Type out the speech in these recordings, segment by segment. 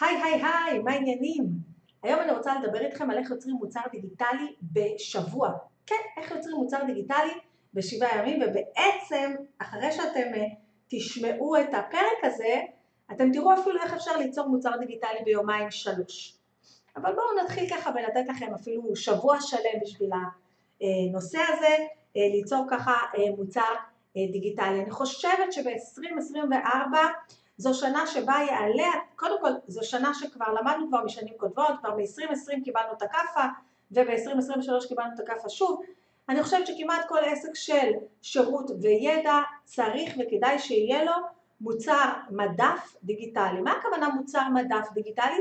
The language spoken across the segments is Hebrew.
היי היי היי, מה העניינים? היום אני רוצה לדבר איתכם על איך יוצרים מוצר דיגיטלי בשבוע. כן, איך יוצרים מוצר דיגיטלי בשבעה ימים, ובעצם אחרי שאתם אה, תשמעו את הפרק הזה, אתם תראו אפילו איך אפשר ליצור מוצר דיגיטלי ביומיים שלוש. אבל בואו נתחיל ככה ולתת לכם אפילו שבוע שלם בשביל הנושא הזה, אה, ליצור ככה אה, מוצר דיגיטלי. אני חושבת שב-2024 זו שנה שבה יעלה, קודם כל זו שנה שכבר למדנו כבר משנים קודמות, כבר מ-2020 קיבלנו את הכאפה וב-2023 קיבלנו את הכאפה שוב. אני חושבת שכמעט כל עסק של שירות וידע צריך וכדאי שיהיה לו מוצר מדף דיגיטלי. מה הכוונה מוצר מדף דיגיטלי?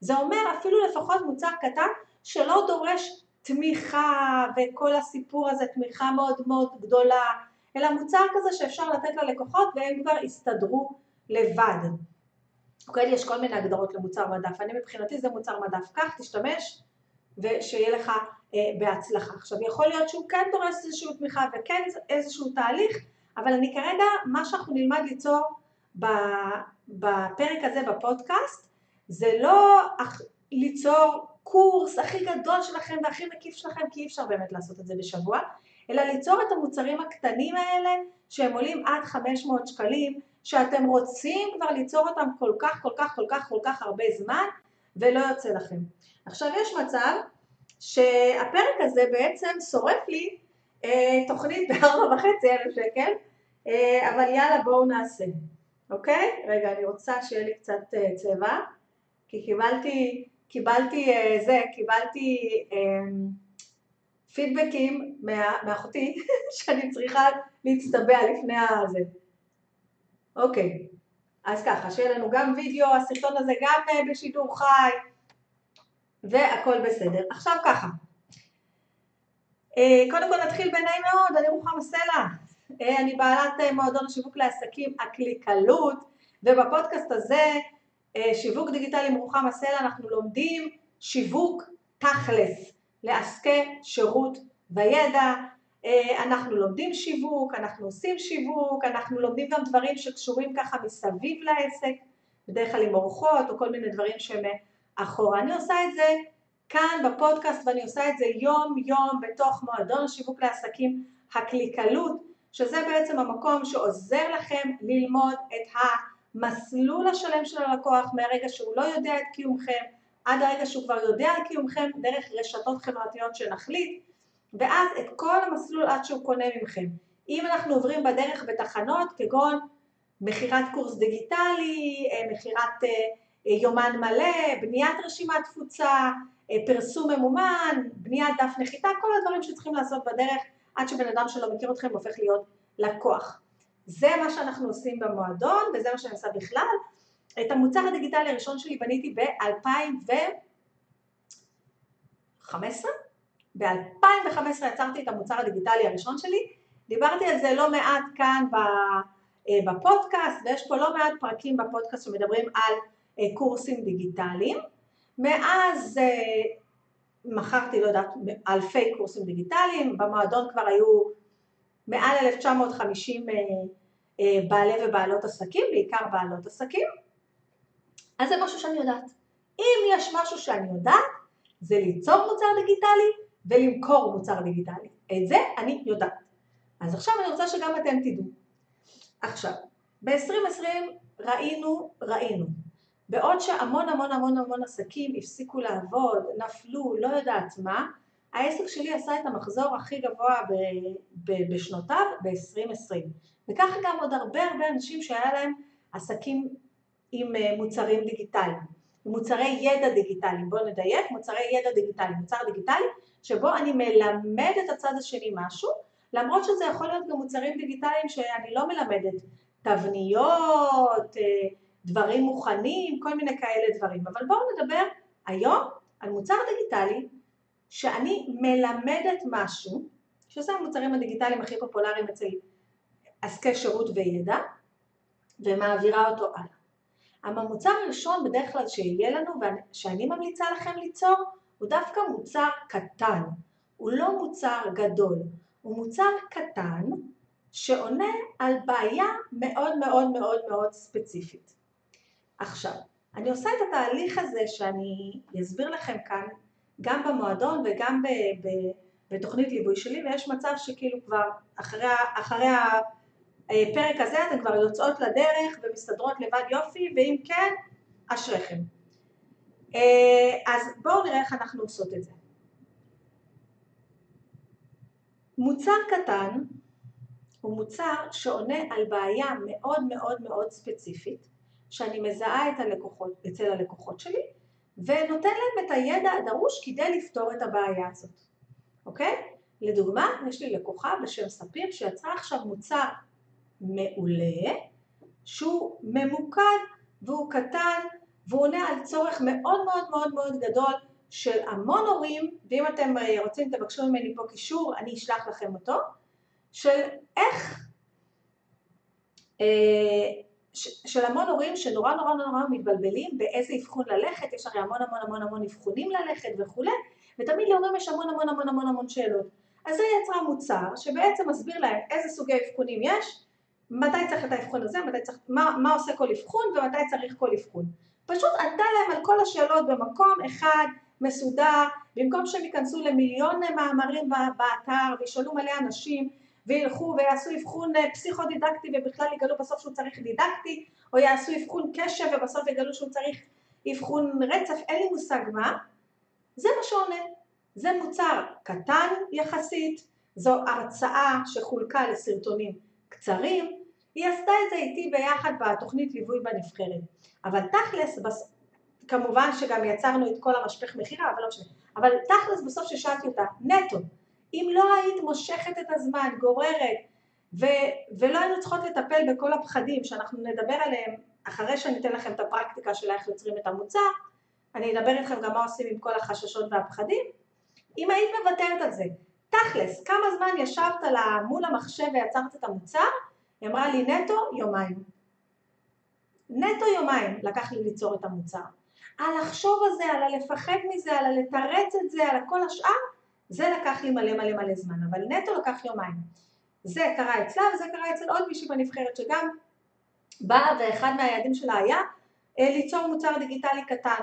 זה אומר אפילו לפחות מוצר קטן שלא דורש תמיכה וכל הסיפור הזה, תמיכה מאוד מאוד גדולה, אלא מוצר כזה שאפשר לתת ללקוחות והם כבר יסתדרו לבד. אוקיי, יש כל מיני הגדרות למוצר מדף, אני מבחינתי זה מוצר מדף, קח, תשתמש ושיהיה לך אה, בהצלחה. עכשיו יכול להיות שהוא כן דורש איזושהי תמיכה וכן איזשהו תהליך, אבל אני כרגע, מה שאנחנו נלמד ליצור בפרק הזה בפודקאסט, זה לא ליצור קורס הכי גדול שלכם והכי מקיף שלכם, כי אי אפשר באמת לעשות את זה בשבוע, אלא ליצור את המוצרים הקטנים האלה שהם עולים עד 500 שקלים, שאתם רוצים כבר ליצור אותם כל כך כל כך כל כך כל כך הרבה זמן ולא יוצא לכם. עכשיו יש מצב שהפרק הזה בעצם שורף לי אה, תוכנית בארבע וחצי אלף שקל, אה, אבל יאללה בואו נעשה, אוקיי? רגע אני רוצה שיהיה לי קצת אה, צבע, כי קיבלתי, קיבלתי אה, זה, קיבלתי אה, פידבקים מה, מאחותי שאני צריכה להצטבע לפני הזה. אוקיי, אז ככה, שיהיה לנו גם וידאו, הסרטון הזה גם אה, בשידור חי, והכל בסדר. עכשיו ככה, אה, קודם כל נתחיל בנעים מאוד, אני רוחמה סלע, אה, אני בעלת מועדון השיווק לעסקים הקליקלות, ובפודקאסט הזה, שיווק דיגיטלי עם רוחמה סלע, אנחנו לומדים שיווק תכלס, לעסקי שירות וידע, אנחנו לומדים שיווק, אנחנו עושים שיווק, אנחנו לומדים גם דברים שקשורים ככה מסביב לעסק, בדרך כלל עם אורחות או כל מיני דברים שהם אחורה. אני עושה את זה כאן בפודקאסט ואני עושה את זה יום יום בתוך מועדון השיווק לעסקים הקליקלות, שזה בעצם המקום שעוזר לכם ללמוד את המסלול השלם של הלקוח מהרגע שהוא לא יודע את קיומכם עד הרגע שהוא כבר יודע על קיומכם דרך רשתות חברתיות שנחליט ואז את כל המסלול עד שהוא קונה ממכם. אם אנחנו עוברים בדרך בתחנות כגון מכירת קורס דיגיטלי, אה, מכירת אה, אה, יומן מלא, בניית רשימת תפוצה, פרסום ממומן, בניית דף נחיתה, כל הדברים שצריכים לעשות בדרך עד שבן אדם שלא מכיר אתכם הופך להיות לקוח. זה מה שאנחנו עושים במועדון וזה מה שאני עושה בכלל. את המוצר הדיגיטלי הראשון שלי בניתי ב-2015 ב-2015 יצרתי את המוצר הדיגיטלי הראשון שלי, דיברתי על זה לא מעט כאן אה, בפודקאסט, ויש פה לא מעט פרקים בפודקאסט שמדברים על אה, קורסים דיגיטליים. מאז אה, מכרתי, לא יודעת, אלפי קורסים דיגיטליים, במועדון כבר היו מעל 1950 בעלי ובעלות עסקים, בעיקר בעלות עסקים, אז זה משהו שאני יודעת. אם יש משהו שאני יודעת, זה ליצור מוצר דיגיטלי ולמכור מוצר דיגיטלי. את זה אני יודעת. אז עכשיו אני רוצה שגם אתם תדעו. עכשיו, ב-2020 ראינו, ראינו, בעוד שהמון המון המון המון עסקים הפסיקו לעבוד, נפלו, לא יודעת מה, העסק שלי עשה את המחזור הכי גבוה ב- ב- בשנותיו ב-2020. וככה גם עוד הרבה הרבה אנשים שהיה להם עסקים עם אה, מוצרים דיגיטליים, מוצרי ידע דיגיטליים, בואו נדייק, מוצרי ידע דיגיטליים, מוצר דיגיטלי שבו אני מלמד את הצד השני משהו, למרות שזה יכול להיות גם מוצרים דיגיטליים שאני לא מלמדת תבניות, אה, דברים מוכנים, כל מיני כאלה דברים, אבל בואו נדבר היום על מוצר דיגיטלי שאני מלמדת משהו, שזה המוצרים הדיגיטליים הכי פופולריים אצל עסקי שירות וידע, ומעבירה אותו הלאה. המוצר הראשון בדרך כלל שיהיה לנו ושאני ממליצה לכם ליצור הוא דווקא מוצר קטן, הוא לא מוצר גדול, הוא מוצר קטן שעונה על בעיה מאוד מאוד מאוד מאוד ספציפית. עכשיו, אני עושה את התהליך הזה שאני אסביר לכם כאן, גם במועדון וגם ב, ב, בתוכנית ליווי שלי, ויש מצב שכאילו כבר אחרי, אחרי הפרק הזה אתן כבר יוצאות לדרך ומסתדרות לבד יופי, ואם כן, אשריכם. אה, אז בואו נראה איך אנחנו עושות את זה. מוצר קטן הוא מוצר שעונה על בעיה מאוד מאוד מאוד ספציפית שאני מזהה את הלקוחות, אצל הלקוחות שלי ונותן להם את הידע הדרוש כדי לפתור את הבעיה הזאת, אוקיי? לדוגמה, יש לי לקוחה בשם ספיר שיצרה עכשיו מוצר מעולה שהוא ממוקד והוא קטן והוא עונה על צורך מאוד מאוד מאוד מאוד גדול של המון הורים, ואם אתם רוצים תבקשו ממני פה קישור, אני אשלח לכם אותו, של איך, אה, של המון הורים שנורא נורא נורא מתבלבלים באיזה אבחון ללכת, יש הרי המון המון המון המון אבחונים ללכת וכולי, ותמיד להורים יש המון המון המון המון המון שאלות. אז זה יצרה מוצר שבעצם מסביר להם איזה סוגי אבחונים יש, מתי צריך את האבחון הזה, מתי צריך, מה, מה עושה כל אבחון ומתי צריך כל אבחון. פשוט ענתה להם על כל השאלות במקום אחד, מסודר, במקום שהם ייכנסו למיליון מאמרים באתר וישאלו מלא אנשים וילכו ויעשו אבחון אה, פסיכודידקטי ובכלל יגלו בסוף שהוא צריך דידקטי, או יעשו אבחון קשב ובסוף יגלו שהוא צריך אבחון רצף, אין לי מושג מה, זה מה שעונה. זה מוצר קטן יחסית, זו הרצאה שחולקה לסרטונים קצרים, היא עשתה את זה איתי ביחד בתוכנית ליווי בנבחרת. אבל תכלס, בס... כמובן שגם יצרנו את כל המשפך מכירה, אבל לא משנה. אבל תכלס בסוף ששאלתי אותה, נטו, אם לא היית מושכת את הזמן, גוררת, ו... ולא היינו צריכות לטפל בכל הפחדים שאנחנו נדבר עליהם אחרי שאני אתן לכם את הפרקטיקה של איך יוצרים את המוצר, אני אדבר איתכם גם מה עושים עם כל החששות והפחדים. אם היית מוותרת על זה, תכלס, כמה זמן ישבת לה מול המחשב ויצרת את המוצר? היא אמרה לי נטו יומיים. נטו יומיים לקח לי ליצור את המוצר. על לחשוב על זה, על הלפחד מזה, על הלתרץ את זה, על כל השאר, זה לקח לי מלא מלא מלא זמן, אבל נטו לקח יומיים. זה קרה אצלה וזה קרה אצל עוד מישהי בנבחרת שגם באה ואחד מהיעדים שלה היה אה, ליצור מוצר דיגיטלי קטן.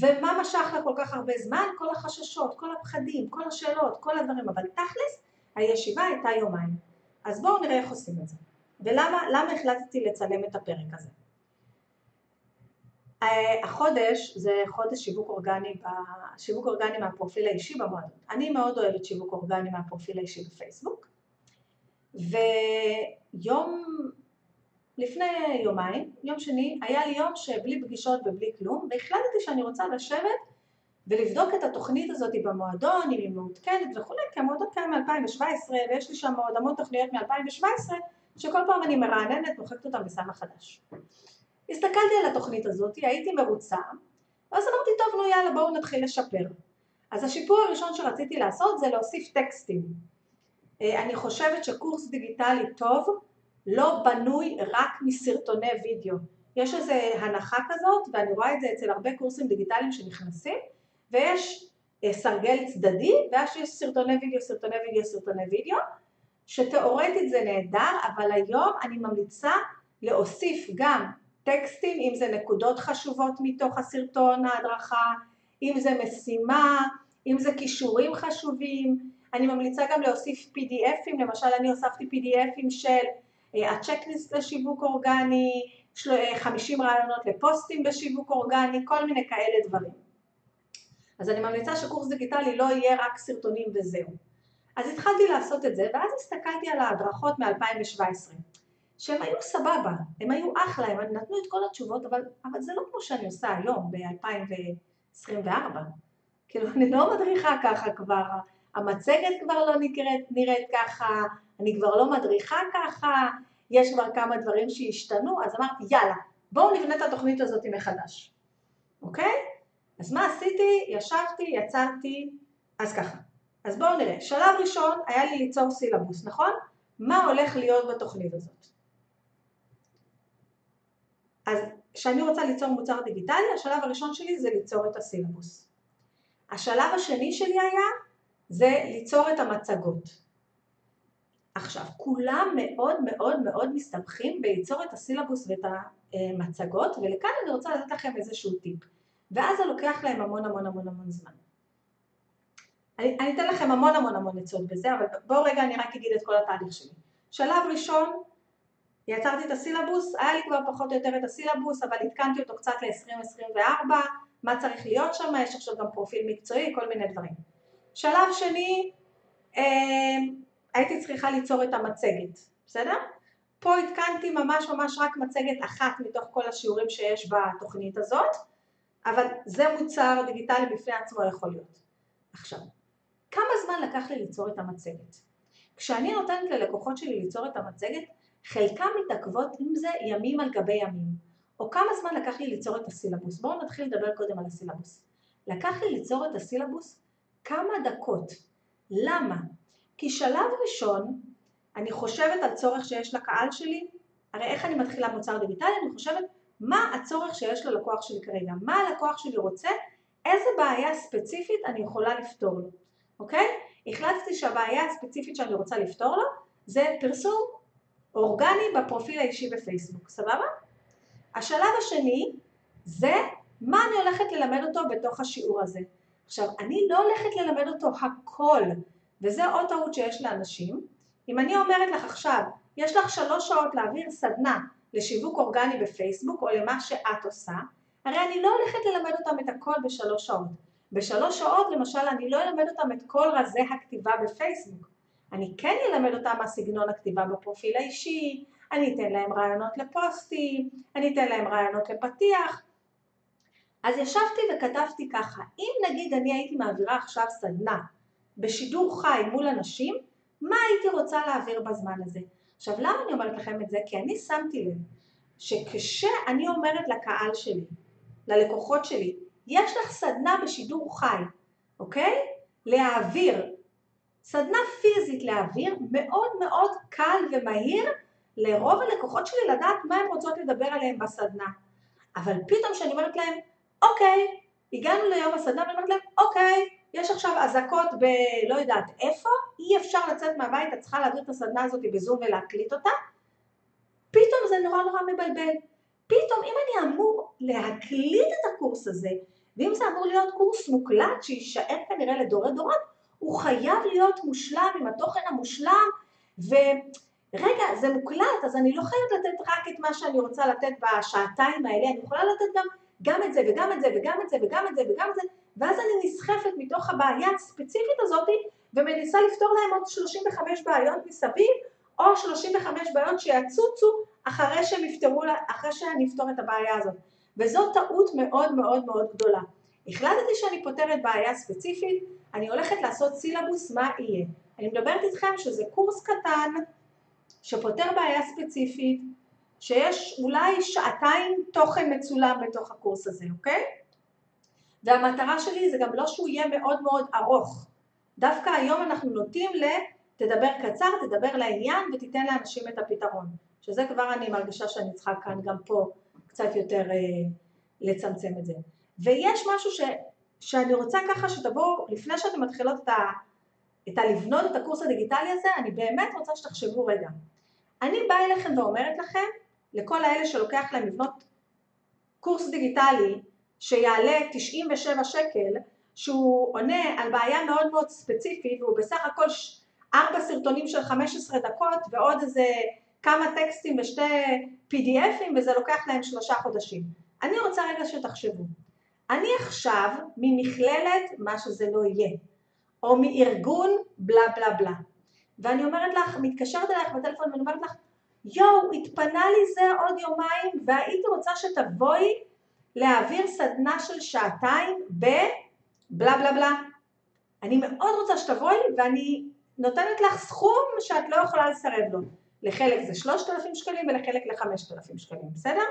ומה משך לה כל כך הרבה זמן? כל החששות, כל הפחדים, כל השאלות, כל הדברים, אבל תכלס הישיבה הייתה יומיים. אז בואו נראה איך עושים את זה. ולמה החלטתי לצלם את הפרק הזה? אה, החודש זה חודש שיווק אורגני, שיווק אורגני מהפרופיל האישי במועדון. אני מאוד אוהבת שיווק אורגני מהפרופיל האישי בפייסבוק, ויום לפני יומיים, יום שני, היה לי יום שבלי פגישות ובלי כלום, והחלטתי שאני רוצה לשבת ולבדוק את התוכנית הזאת במועדון, אם היא מעודכנת וכולי, כי המועדון קיים מ-2017 ויש לי שם עוד המון תוכניות מ-2017 שכל פעם אני מרעננת, מוחקת אותם ושמה חדש. הסתכלתי על התוכנית הזאת, הייתי מרוצה, ואז אמרתי, טוב, נו יאללה, בואו נתחיל לשפר. אז השיפור הראשון שרציתי לעשות זה להוסיף טקסטים. אה, אני חושבת שקורס דיגיטלי טוב לא בנוי רק מסרטוני וידאו. יש איזו הנחה כזאת, ואני רואה את זה אצל הרבה קורסים דיגיטליים שנכנסים, ויש אה, סרגל צדדי, ואז יש סרטוני וידאו, סרטוני וידאו, סרטוני וידאו, שתאורטית זה נהדר, אבל היום אני ממליצה להוסיף גם טקסטים, אם זה נקודות חשובות מתוך הסרטון ההדרכה, אם זה משימה, אם זה כישורים חשובים, אני ממליצה גם להוסיף PDFים, למשל אני הוספתי PDFים של אה, הצ'קליסט לשיווק אורגני, 50 אה, רעיונות לפוסטים בשיווק אורגני, כל מיני כאלה דברים. אז אני ממליצה שקורס דיגיטלי לא יהיה רק סרטונים וזהו. אז התחלתי לעשות את זה, ואז הסתכלתי על ההדרכות מ-2017. שהם היו סבבה, הם היו אחלה, הם נתנו את כל התשובות, אבל, אבל זה לא כמו שאני עושה היום ב-2024. כאילו, אני לא מדריכה ככה כבר, המצגת כבר לא נקראת, נראית ככה, אני כבר לא מדריכה ככה, יש כבר כמה דברים שהשתנו, אז אמרתי, יאללה, בואו נבנה את התוכנית הזאת מחדש, אוקיי? אז מה עשיתי? ישבתי, יצרתי, אז ככה. אז בואו נראה. שלב ראשון היה לי ליצור סילבוס, נכון? מה הולך להיות בתוכנית הזאת? אז כשאני רוצה ליצור מוצר דיגיטלי, השלב הראשון שלי זה ליצור את הסילבוס. השלב השני שלי היה זה ליצור את המצגות. עכשיו, כולם מאוד מאוד מאוד מסתבכים בליצור את הסילבוס ואת מצגות, ולכאן אני רוצה לתת לכם איזשהו טיפ. ואז זה לוקח להם המון המון המון המון זמן. אני, אני אתן לכם המון המון המון עצות בזה, אבל בואו רגע אני רק אגיד את כל התהליך שלי. שלב ראשון, יצרתי את הסילבוס, היה לי כבר פחות או יותר את הסילבוס, אבל עדכנתי אותו קצת ל-2024, מה צריך להיות שם, יש עכשיו גם פרופיל מקצועי, כל מיני דברים. שלב שני, אה, הייתי צריכה ליצור את המצגת, בסדר? פה עדכנתי ממש ממש רק מצגת אחת מתוך כל השיעורים שיש בתוכנית הזאת, אבל זה מוצר דיגיטלי בפני עצמו יכול להיות. עכשיו, כמה זמן לקח לי ליצור את המצגת? כשאני נותנת ללקוחות שלי ליצור את המצגת, חלקם מתעכבות עם זה ימים על גבי ימים. או כמה זמן לקח לי ליצור את הסילבוס? בואו נתחיל לדבר קודם על הסילבוס. לקח לי ליצור את הסילבוס כמה דקות. למה? כי שלב ראשון, אני חושבת על צורך שיש לקהל שלי, הרי איך אני מתחילה מוצר דיגיטלי? אני חושבת מה הצורך שיש ללקוח שלי כרגע, מה הלקוח שלי רוצה, איזה בעיה ספציפית אני יכולה לפתור לו, אוקיי? החלטתי שהבעיה הספציפית שאני רוצה לפתור לו זה פרסום אורגני בפרופיל האישי בפייסבוק, סבבה? השלב השני זה מה אני הולכת ללמד אותו בתוך השיעור הזה. עכשיו, אני לא הולכת ללמד אותו הכל, וזה עוד טעות שיש לאנשים. אם אני אומרת לך עכשיו, יש לך שלוש שעות להעביר סדנה לשיווק אורגני בפייסבוק או למה שאת עושה, הרי אני לא הולכת ללמד אותם את הכל בשלוש שעות. בשלוש שעות למשל אני לא אלמד אותם את כל רזי הכתיבה בפייסבוק. אני כן אלמד אותם מה סגנון הכתיבה בפרופיל האישי, אני אתן להם רעיונות לפוסטים, אני אתן להם רעיונות לפתיח. אז ישבתי וכתבתי ככה, אם נגיד אני הייתי מעבירה עכשיו סדנה בשידור חי מול אנשים, מה הייתי רוצה להעביר בזמן הזה? עכשיו למה אני אומרת לכם את זה? כי אני שמתי לב שכשאני אומרת לקהל שלי, ללקוחות שלי, יש לך סדנה בשידור חי, אוקיי? להעביר, סדנה פיזית להעביר, מאוד מאוד קל ומהיר לרוב הלקוחות שלי לדעת מה הן רוצות לדבר עליהם בסדנה. אבל פתאום כשאני אומרת להם, אוקיי, הגענו ליום הסדנה ואני אומרת להם, אוקיי, יש עכשיו אזעקות בלא יודעת איפה, אי אפשר לצאת מהבית, את צריכה להעביר את הסדנה הזאת בזום ולהקליט אותה, פתאום זה נורא נורא מבלבל. פתאום אם אני אמור להקליט את הקורס הזה, ואם זה אמור להיות קורס מוקלט שיישאר כנראה לדורי דורות, הוא חייב להיות מושלם עם התוכן המושלם, ורגע, זה מוקלט, אז אני לא חייבת לתת רק את מה שאני רוצה לתת בשעתיים האלה, אני יכולה לתת גם, גם את זה וגם את זה וגם את זה וגם את זה וגם את זה, ואז אני נסחפת מתוך הבעיה הספציפית הזאת ומנסה לפתור להם עוד 35 בעיות מסביב, או 35 בעיות שיצוצו אחרי שהם יפתרו, אחרי שאני אפתור את הבעיה הזאת. וזו טעות מאוד מאוד מאוד גדולה. החלטתי שאני פותרת בעיה ספציפית, אני הולכת לעשות סילבוס מה יהיה. אני מדברת איתכם שזה קורס קטן שפותר בעיה ספציפית, שיש אולי שעתיים תוכן מצולם בתוך הקורס הזה, אוקיי? והמטרה שלי זה גם לא שהוא יהיה מאוד מאוד ארוך. דווקא היום אנחנו נוטים ל... תדבר קצר, תדבר לעניין ותיתן לאנשים את הפתרון. שזה כבר אני מרגישה שאני צריכה כאן גם פה קצת יותר אה, לצמצם את זה. ויש משהו ש, שאני רוצה ככה שתבואו, לפני שאתם מתחילות את, ה, את הלבנות את הקורס הדיגיטלי הזה, אני באמת רוצה שתחשבו רגע. אני באה אליכם ואומרת לכם, לכל האלה שלוקח להם לבנות קורס דיגיטלי שיעלה 97 שקל, שהוא עונה על בעיה מאוד מאוד ספציפית והוא בסך הכל ארבע סרטונים של 15 דקות ועוד איזה כמה טקסטים ושתי PDFים וזה לוקח להם שלושה חודשים. אני רוצה רגע שתחשבו. אני עכשיו ממכללת מה שזה לא יהיה, או מארגון בלה בלה בלה. ואני אומרת לך, מתקשרת אלייך בטלפון ואני אומרת לך, יואו, התפנה לי זה עוד יומיים והייתי רוצה שתבואי להעביר סדנה של שעתיים בבלה בלה בלה. אני מאוד רוצה שתבואי ואני נותנת לך סכום שאת לא יכולה לסרב לו. לחלק זה 3,000 שקלים ולחלק ל-5,000 שקלים, בסדר?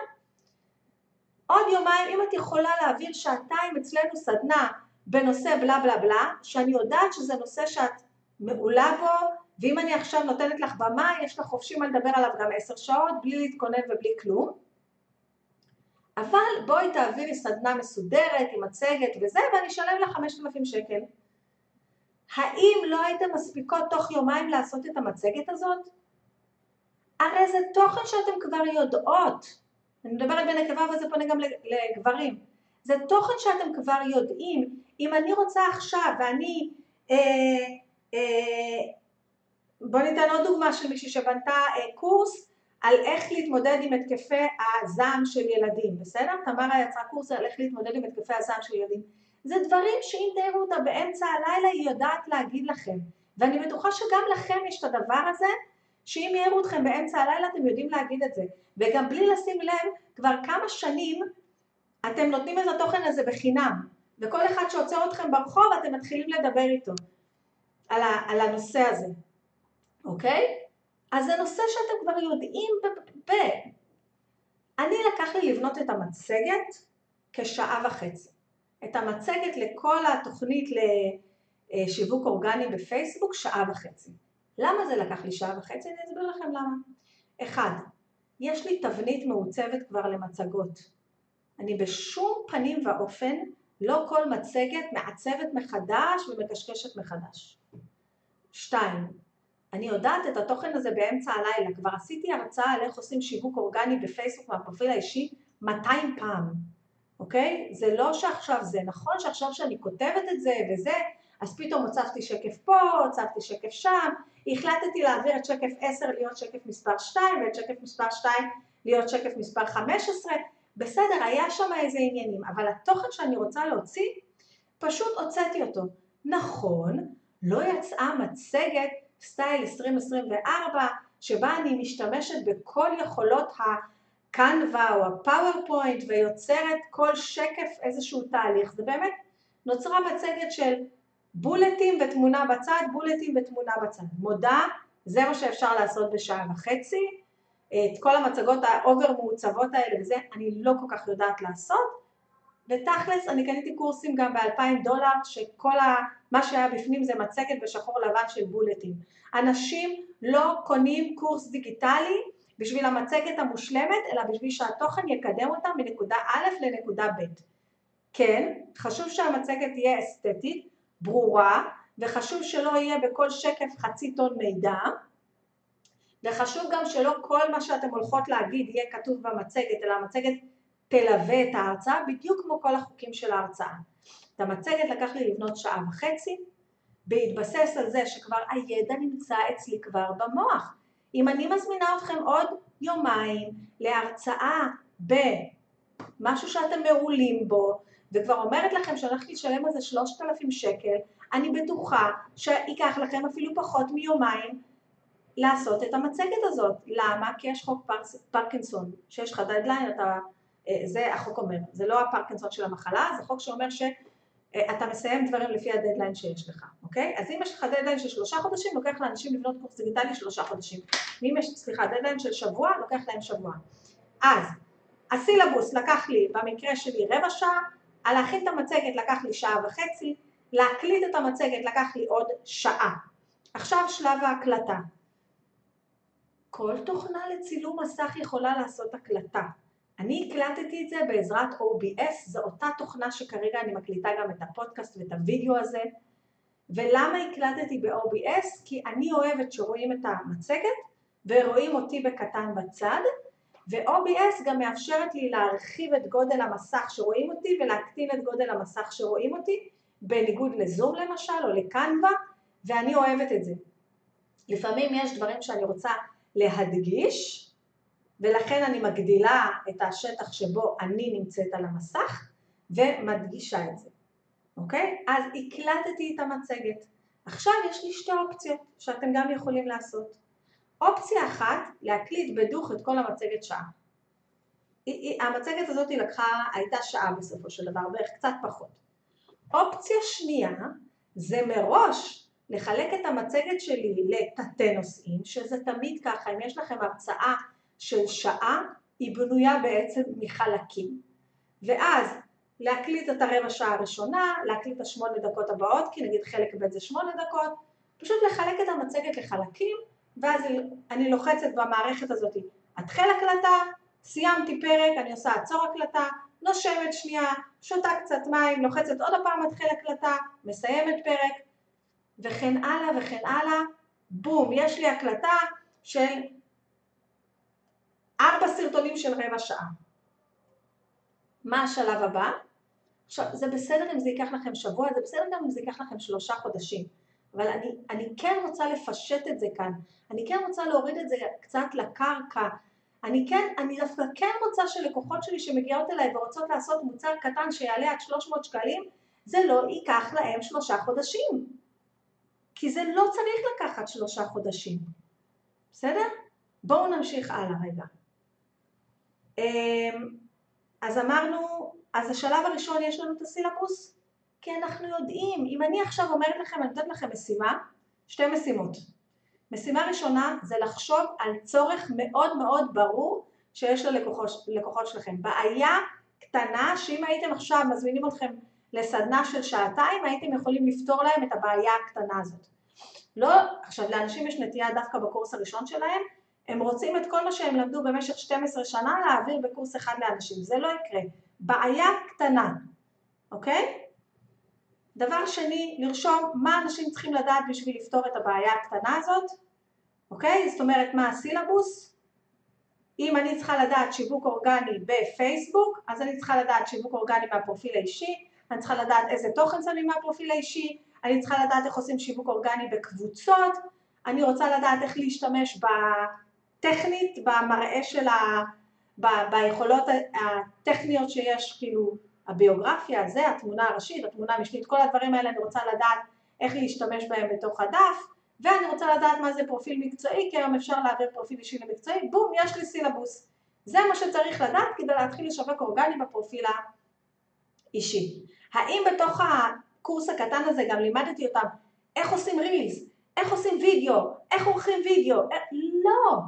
עוד יומיים, אם את יכולה להעביר שעתיים אצלנו סדנה בנושא בלה בלה בלה, שאני יודעת שזה נושא שאת מעולה בו, ואם אני עכשיו נותנת לך במה, יש לך חופשי מה לדבר עליו גם עשר שעות, בלי להתכונן ובלי כלום. אבל בואי תעבירי סדנה מסודרת עם מצגת וזה, ואני אשלם לך 5,000 שקל. האם לא הייתם מספיקות תוך יומיים לעשות את המצגת הזאת? הרי זה תוכן שאתם כבר יודעות. אני מדברת בנקבה וזה פונה גם לגברים. זה תוכן שאתם כבר יודעים. אם אני רוצה עכשיו ואני, אה, אה, בוא ניתן עוד דוגמה של מישהי שבנתה אה, קורס על איך להתמודד עם התקפי הזעם של ילדים, בסדר? תמרה יצרה קורס על איך להתמודד עם התקפי הזעם של ילדים. זה דברים שאם תראו אותה באמצע הלילה היא יודעת להגיד לכם. ואני בטוחה שגם לכם יש את הדבר הזה, שאם יראו אתכם באמצע הלילה אתם יודעים להגיד את זה. וגם בלי לשים לב, כבר כמה שנים אתם נותנים את התוכן הזה בחינם. וכל אחד שעוצר אתכם ברחוב אתם מתחילים לדבר איתו על, ה, על הנושא הזה, אוקיי? אז זה נושא שאתם כבר יודעים ב... אני לקח לי לבנות את המצגת כשעה וחצי. את המצגת לכל התוכנית לשיווק אורגני בפייסבוק שעה וחצי. למה זה לקח לי שעה וחצי? אני אסביר לכם למה. אחד, יש לי תבנית מעוצבת כבר למצגות. אני בשום פנים ואופן לא כל מצגת מעצבת מחדש ומקשקשת מחדש. שתיים, אני יודעת את התוכן הזה באמצע הלילה, כבר עשיתי הרצאה על איך עושים שיווק אורגני בפייסבוק מהפרופיל האישי 200 פעם, אוקיי? זה לא שעכשיו זה, נכון שעכשיו שאני כותבת את זה וזה, אז פתאום הוצבתי שקף פה, הוצבתי שקף שם, החלטתי להעביר את שקף 10 להיות שקף מספר 2 ואת שקף מספר 2 להיות שקף מספר 15, בסדר, היה שם איזה עניינים, אבל התוכן שאני רוצה להוציא, פשוט הוצאתי אותו. נכון, לא יצאה מצגת סטייל 2024, שבה אני משתמשת בכל יכולות ה Canva או ה PowerPoint ויוצרת כל שקף איזשהו תהליך. זה באמת נוצרה מצגת של בולטים ותמונה בצד, בולטים ותמונה בצד. מודה, זה מה שאפשר לעשות בשעה וחצי. את כל המצגות ה over מעוצבות האלה וזה, אני לא כל כך יודעת לעשות. ותכלס, אני קניתי קורסים גם ב-2,000 דולר, שכל ה... מה שהיה בפנים זה מצגת בשחור לבן של בולטים. אנשים לא קונים קורס דיגיטלי בשביל המצגת המושלמת, אלא בשביל שהתוכן יקדם אותם מנקודה א' לנקודה ב'. כן, חשוב שהמצגת תהיה אסתטית, ברורה, וחשוב שלא יהיה בכל שקף חצי טון מידע, וחשוב גם שלא כל מה שאתם הולכות להגיד יהיה כתוב במצגת, אלא המצגת תלווה את ההרצאה בדיוק כמו כל החוקים של ההרצאה. את המצגת לקח לי לבנות שעה וחצי, בהתבסס על זה שכבר הידע נמצא אצלי כבר במוח. אם אני מזמינה אתכם עוד יומיים להרצאה במשהו שאתם מעולים בו, וכבר אומרת לכם שאני הולכת לשלם על זה שלושת אלפים שקל, אני בטוחה שייקח לכם אפילו פחות מיומיים לעשות את המצגת הזאת. למה? כי יש חוק פר... פרקינסון, שיש לך דדליין, אתה... אה, זה החוק אומר, זה לא הפרקינסון של המחלה, זה חוק שאומר שאתה מסיים דברים לפי הדדליין שיש לך, אוקיי? אז אם יש לך דדליין של שלושה חודשים, לוקח לאנשים לבנות קורס דיגיטלי שלושה חודשים. ואם יש, סליחה, דדליין של שבוע, לוקח להם שבוע. אז הסילבוס לקח לי, במקרה שלי, רבע שעה, על להכין את המצגת לקח לי שעה וחצי, להקליט את המצגת לקח לי עוד שעה. עכשיו שלב ההקלטה. כל תוכנה לצילום מסך יכולה לעשות הקלטה. אני הקלטתי את זה בעזרת OBS, זו אותה תוכנה שכרגע אני מקליטה גם את הפודקאסט ואת הוידאו הזה. ולמה הקלטתי ב-OBS? כי אני אוהבת שרואים את המצגת ורואים אותי בקטן בצד, ו-OBS גם מאפשרת לי להרחיב את גודל המסך שרואים אותי ולהקטין את גודל המסך שרואים אותי, בניגוד לזום למשל או לקנווה, ואני אוהבת את זה. לפעמים יש דברים שאני רוצה להדגיש, ולכן אני מגדילה את השטח שבו אני נמצאת על המסך ומדגישה את זה, אוקיי? אז הקלטתי את המצגת. עכשיו יש לי שתי אופציות שאתם גם יכולים לעשות. אופציה אחת, להקליט בדוך את כל המצגת שעה. המצגת הזאת לקחה, הייתה שעה בסופו של דבר, בערך קצת פחות. אופציה שנייה זה מראש לחלק את המצגת שלי לתתי נושאים, שזה תמיד ככה, אם יש לכם הרצאה של שעה, היא בנויה בעצם מחלקים. ואז להקליט את הרבע שעה הראשונה, להקליט את השמונה דקות הבאות, כי נגיד חלק ב' זה שמונה דקות, פשוט לחלק את המצגת לחלקים, ואז אני לוחצת במערכת הזאת, התחל הקלטה, סיימתי פרק, אני עושה עצור הקלטה, נושמת שנייה, שותה קצת מים, לוחצת עוד הפעם התחל הקלטה, מסיימת פרק, וכן הלאה וכן הלאה, בום, יש לי הקלטה של ארבע סרטונים של רבע שעה, מה השלב הבא? עכשיו, זה בסדר אם זה ייקח לכם שבוע, זה בסדר גם אם זה ייקח לכם שלושה חודשים, אבל אני, אני כן רוצה לפשט את זה כאן, אני כן רוצה להוריד את זה קצת לקרקע, אני כן, אני דווקא כן רוצה שלקוחות שלי שמגיעות אליי ורוצות לעשות מוצר קטן שיעלה עד 300 שקלים, זה לא ייקח להם שלושה חודשים, כי זה לא צריך לקחת שלושה חודשים, בסדר? בואו נמשיך הלאה רגע. אמ, אז אמרנו, אז השלב הראשון יש לנו את הסילבוס, כי אנחנו יודעים, אם אני עכשיו אומרת לכם, אני נותנת לכם משימה, שתי משימות. משימה ראשונה זה לחשוב על צורך מאוד מאוד ברור שיש ללקוחות שלכם. בעיה קטנה שאם הייתם עכשיו מזמינים אתכם לסדנה של שעתיים הייתם יכולים לפתור להם את הבעיה הקטנה הזאת. לא, עכשיו לאנשים יש נטייה דווקא בקורס הראשון שלהם, הם רוצים את כל מה שהם למדו במשך 12 שנה להעביר בקורס אחד לאנשים, זה לא יקרה. בעיה קטנה, אוקיי? דבר שני, לרשום מה אנשים צריכים לדעת בשביל לפתור את הבעיה הקטנה הזאת, אוקיי? זאת אומרת מה הסילבוס, אם אני צריכה לדעת שיווק אורגני בפייסבוק, אז אני צריכה לדעת שיווק אורגני מהפרופיל האישי, אני צריכה לדעת איזה תוכן שמים מהפרופיל האישי, אני צריכה לדעת איך עושים שיווק אורגני בקבוצות, אני רוצה לדעת איך להשתמש בטכנית, במראה של ה... ב... ביכולות הטכניות שיש, כאילו הביוגרפיה, זה, התמונה הראשית, התמונה המשנית, כל הדברים האלה אני רוצה לדעת איך להשתמש בהם בתוך הדף, ואני רוצה לדעת מה זה פרופיל מקצועי, כי היום אפשר להעביר פרופיל אישי למקצועי, בום, יש לי סילבוס. זה מה שצריך לדעת כדי להתחיל לשווק אורגני בפרופיל האישי. האם בתוך הקורס הקטן הזה גם לימדתי אותם איך עושים רילס, איך עושים וידאו, איך עורכים וידאו, אה, לא,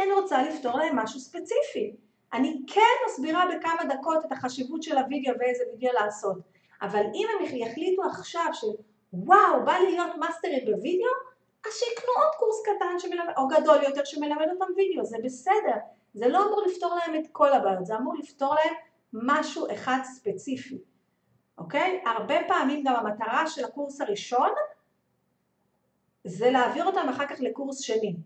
אני רוצה לפתור להם משהו ספציפי. אני כן מסבירה בכמה דקות את החשיבות של הוידאו ואיזה וידאו לעשות, אבל אם הם יחליטו עכשיו שוואו, בא לי להיות מאסטרית בוידאו, אז שיקנו עוד קורס קטן שמלמד, או גדול יותר שמלמד אותם וידאו, זה בסדר. זה לא אמור לפתור להם את כל הבעיות, זה אמור לפתור להם משהו אחד ספציפי, אוקיי? הרבה פעמים גם המטרה של הקורס הראשון זה להעביר אותם אחר כך לקורס שני.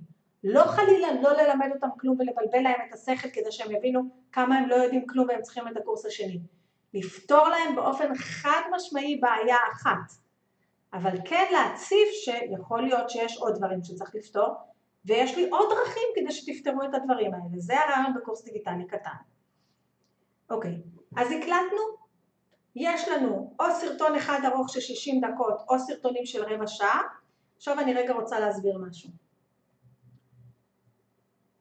לא חלילה לא ללמד אותם כלום ולבלבל להם את השכל כדי שהם יבינו כמה הם לא יודעים כלום והם צריכים את הקורס השני. לפתור להם באופן חד משמעי בעיה אחת. אבל כן להציף שיכול להיות שיש עוד דברים שצריך לפתור ויש לי עוד דרכים כדי שתפתרו את הדברים האלה. זה הרעיון בקורס דיגיטלי קטן. אוקיי, אז הקלטנו, יש לנו או סרטון אחד ארוך של 60 דקות או סרטונים של רבע שעה. עכשיו אני רגע רוצה להסביר משהו.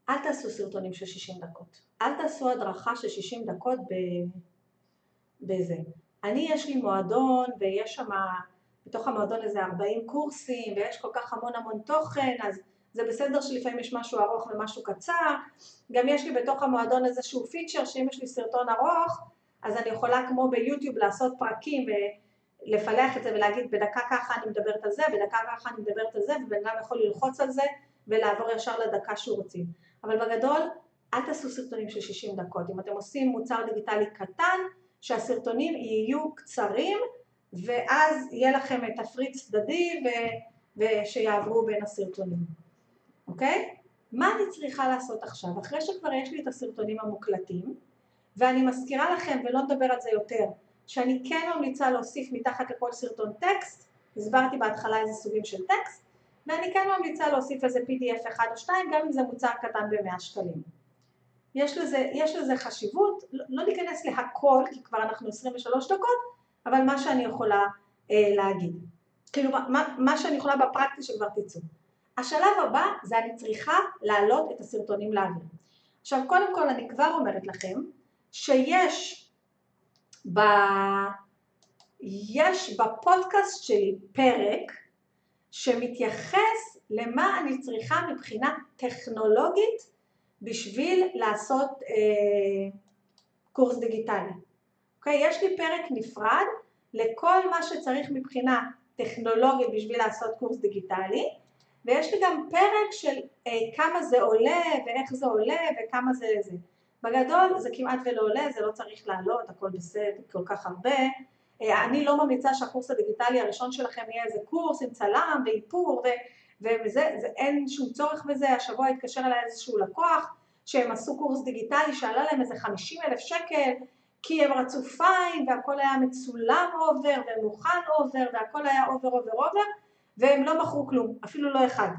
אל תעשו סרטונים של 60 דקות. אל תעשו הדרכה של 60 דקות בזה. אני יש לי מועדון ויש שם בתוך המועדון איזה 40 קורסים ויש כל כך המון המון תוכן אז זה בסדר שלפעמים יש משהו ארוך ומשהו קצר גם יש לי בתוך המועדון איזשהו פיצ'ר שאם יש לי סרטון ארוך אז אני יכולה כמו ביוטיוב לעשות פרקים ולפלח את זה ולהגיד בדקה ככה אני מדברת על זה, בדקה ככה אני מדברת על זה ובן אדם יכול ללחוץ על זה ולעבור ישר לדקה שהוא רוצים אבל בגדול אל תעשו סרטונים של 60 דקות אם אתם עושים מוצר דיגיטלי קטן שהסרטונים יהיו קצרים ואז יהיה לכם תפריט צדדי ו... ושיעברו בין הסרטונים, אוקיי? מה אני צריכה לעשות עכשיו? אחרי שכבר יש לי את הסרטונים המוקלטים, ואני מזכירה לכם, ולא נדבר על זה יותר, שאני כן ממליצה להוסיף מתחת לכל סרטון טקסט, הסברתי בהתחלה איזה סוגים של טקסט, ואני כן ממליצה להוסיף איזה pdf אחד או שתיים, גם אם זה מוצר קטן ב-100 שקלים. יש לזה, יש לזה חשיבות, לא, לא ניכנס להכל, כי כבר אנחנו 23 דקות, אבל מה שאני יכולה אה, להגיד. כאילו מה, מה שאני יכולה בפרקטי שכבר תצאו. השלב הבא זה אני צריכה להעלות את הסרטונים לאוויר. עכשיו קודם כל אני כבר אומרת לכם שיש ב... יש בפודקאסט שלי פרק שמתייחס למה אני צריכה מבחינה טכנולוגית בשביל לעשות אה, קורס דיגיטלי. אוקיי? יש לי פרק נפרד לכל מה שצריך מבחינה טכנולוגית בשביל לעשות קורס דיגיטלי ויש לי גם פרק של אה, כמה זה עולה ואיך זה עולה וכמה זה זה. בגדול זה כמעט ולא עולה, זה לא צריך לעלות, הכל בסדר, כל כך הרבה. אה, אני לא ממליצה שהקורס הדיגיטלי הראשון שלכם יהיה איזה קורס עם צלם ואיפור ו, וזה, זה, אין שום צורך בזה, השבוע התקשר אליי איזשהו לקוח שהם עשו קורס דיגיטלי שעלה להם איזה 50 אלף שקל כי הם רצו fine והכל היה מצולם over ומוכן over והכל היה over over over והם לא מכרו כלום, אפילו לא אחד.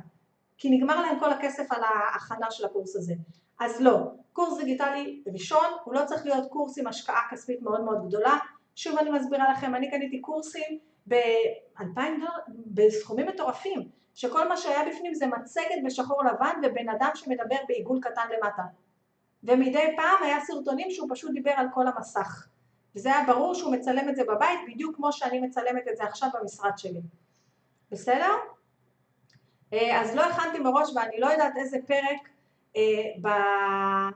כי נגמר להם כל הכסף על ההכנה של הקורס הזה. אז לא, קורס דיגיטלי ראשון הוא לא צריך להיות קורס עם השקעה כספית מאוד מאוד גדולה. שוב אני מסבירה לכם, אני קניתי קורסים ב-2000 דולר, בסכומים מטורפים, שכל מה שהיה בפנים זה מצגת בשחור לבן ובן אדם שמדבר בעיגול קטן למטה. ומדי פעם היה סרטונים שהוא פשוט דיבר על כל המסך. וזה היה ברור שהוא מצלם את זה בבית בדיוק כמו שאני מצלמת את זה עכשיו במשרד שלי. בסדר? אה, אז לא הכנתי מראש ואני לא יודעת איזה פרק אה,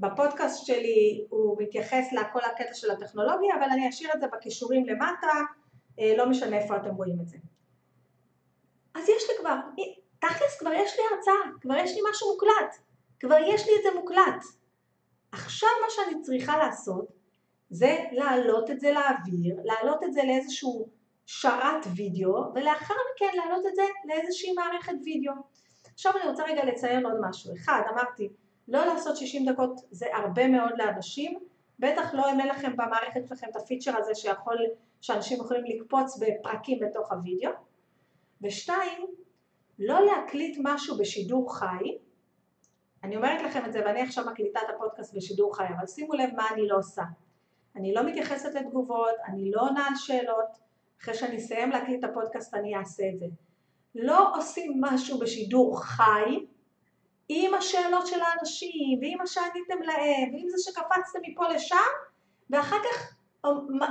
בפודקאסט שלי הוא מתייחס לכל הקטע של הטכנולוגיה, אבל אני אשאיר את זה בכישורים למטה, אה, לא משנה איפה אתם רואים את זה. אז יש לי כבר, תכלס כבר יש לי הרצאה, כבר יש לי משהו מוקלט, כבר יש לי את זה מוקלט. עכשיו מה שאני צריכה לעשות זה להעלות את זה לאוויר, להעלות את זה לאיזשהו שרת וידאו, ולאחר מכן להעלות את זה לאיזושהי מערכת וידאו. עכשיו אני רוצה רגע לציין עוד משהו. אחד, אמרתי, לא לעשות 60 דקות זה הרבה מאוד לאנשים, בטח לא אם אין לכם במערכת שלכם את הפיצ'ר הזה שיכול, שאנשים יכולים לקפוץ בפרקים בתוך הוידאו. ושתיים, לא להקליט משהו בשידור חי, אני אומרת לכם את זה ואני עכשיו מקליטה את הפודקאסט בשידור חי, אבל שימו לב מה אני לא עושה. אני לא מתייחסת לתגובות, אני לא עונה על שאלות, אחרי שאני אסיים להקליט את הפודקאסט אני אעשה את זה. לא עושים משהו בשידור חי עם השאלות של האנשים ועם מה שעניתם להם ועם זה שקפצתם מפה לשם ואחר כך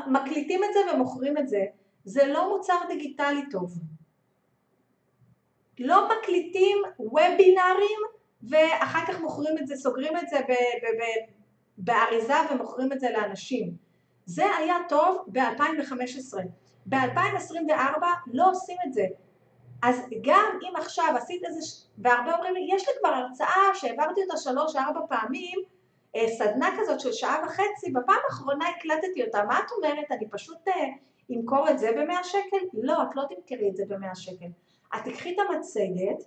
מקליטים את זה ומוכרים את זה. זה לא מוצר דיגיטלי טוב. לא מקליטים וובינארים ואחר כך מוכרים את זה, סוגרים את זה באריזה ומוכרים את זה לאנשים. זה היה טוב ב-2015. ב-2024 לא עושים את זה. אז גם אם עכשיו עשית איזה, והרבה אומרים לי, יש לי כבר הרצאה שהעברתי אותה שלוש-ארבע פעמים, אה, סדנה כזאת של שעה וחצי, בפעם האחרונה הקלטתי אותה, מה את אומרת, אני פשוט אה, אמכור את זה במאה שקל? לא, את לא תמכרי את זה במאה שקל. את תקחי את המצגת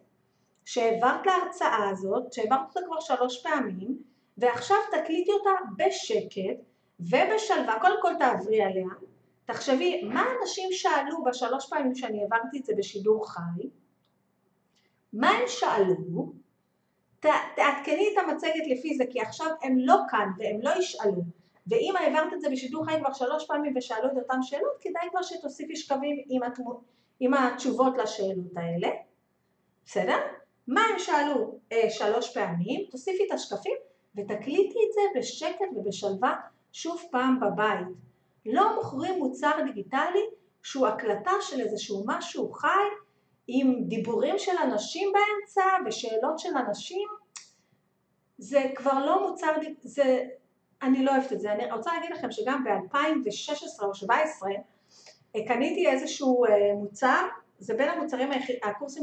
שהעברת להרצאה הזאת, שהעברת אותה כבר שלוש פעמים, ועכשיו תקליטי אותה בשקט ובשלווה, קודם כל תעברי עליה, תחשבי, מה אנשים שאלו בשלוש פעמים שאני העברתי את זה בשידור חי? מה הם שאלו? תעדכני את המצגת לפי זה, כי עכשיו הם לא כאן והם לא ישאלו. ואם העברת את זה בשידור חי כבר שלוש פעמים ושאלו את אותן שאלות, כדאי כבר שתוסיפי שקבים עם, התמו, עם התשובות לשאלות האלה. בסדר? מה הם שאלו אה, שלוש פעמים? תוסיפי את השקפים ותקליטי את זה בשקט ובשלווה שוב פעם בבית. לא מוכרים מוצר דיגיטלי שהוא הקלטה של איזשהו משהו חי עם דיבורים של אנשים באמצע ושאלות של אנשים. זה כבר לא מוצר, זה, אני לא אוהבת את זה, אני רוצה להגיד לכם שגם ב-2016 או 2017 קניתי איזשהו אה, מוצר, זה בין המוצרים, היחיד, הקורסים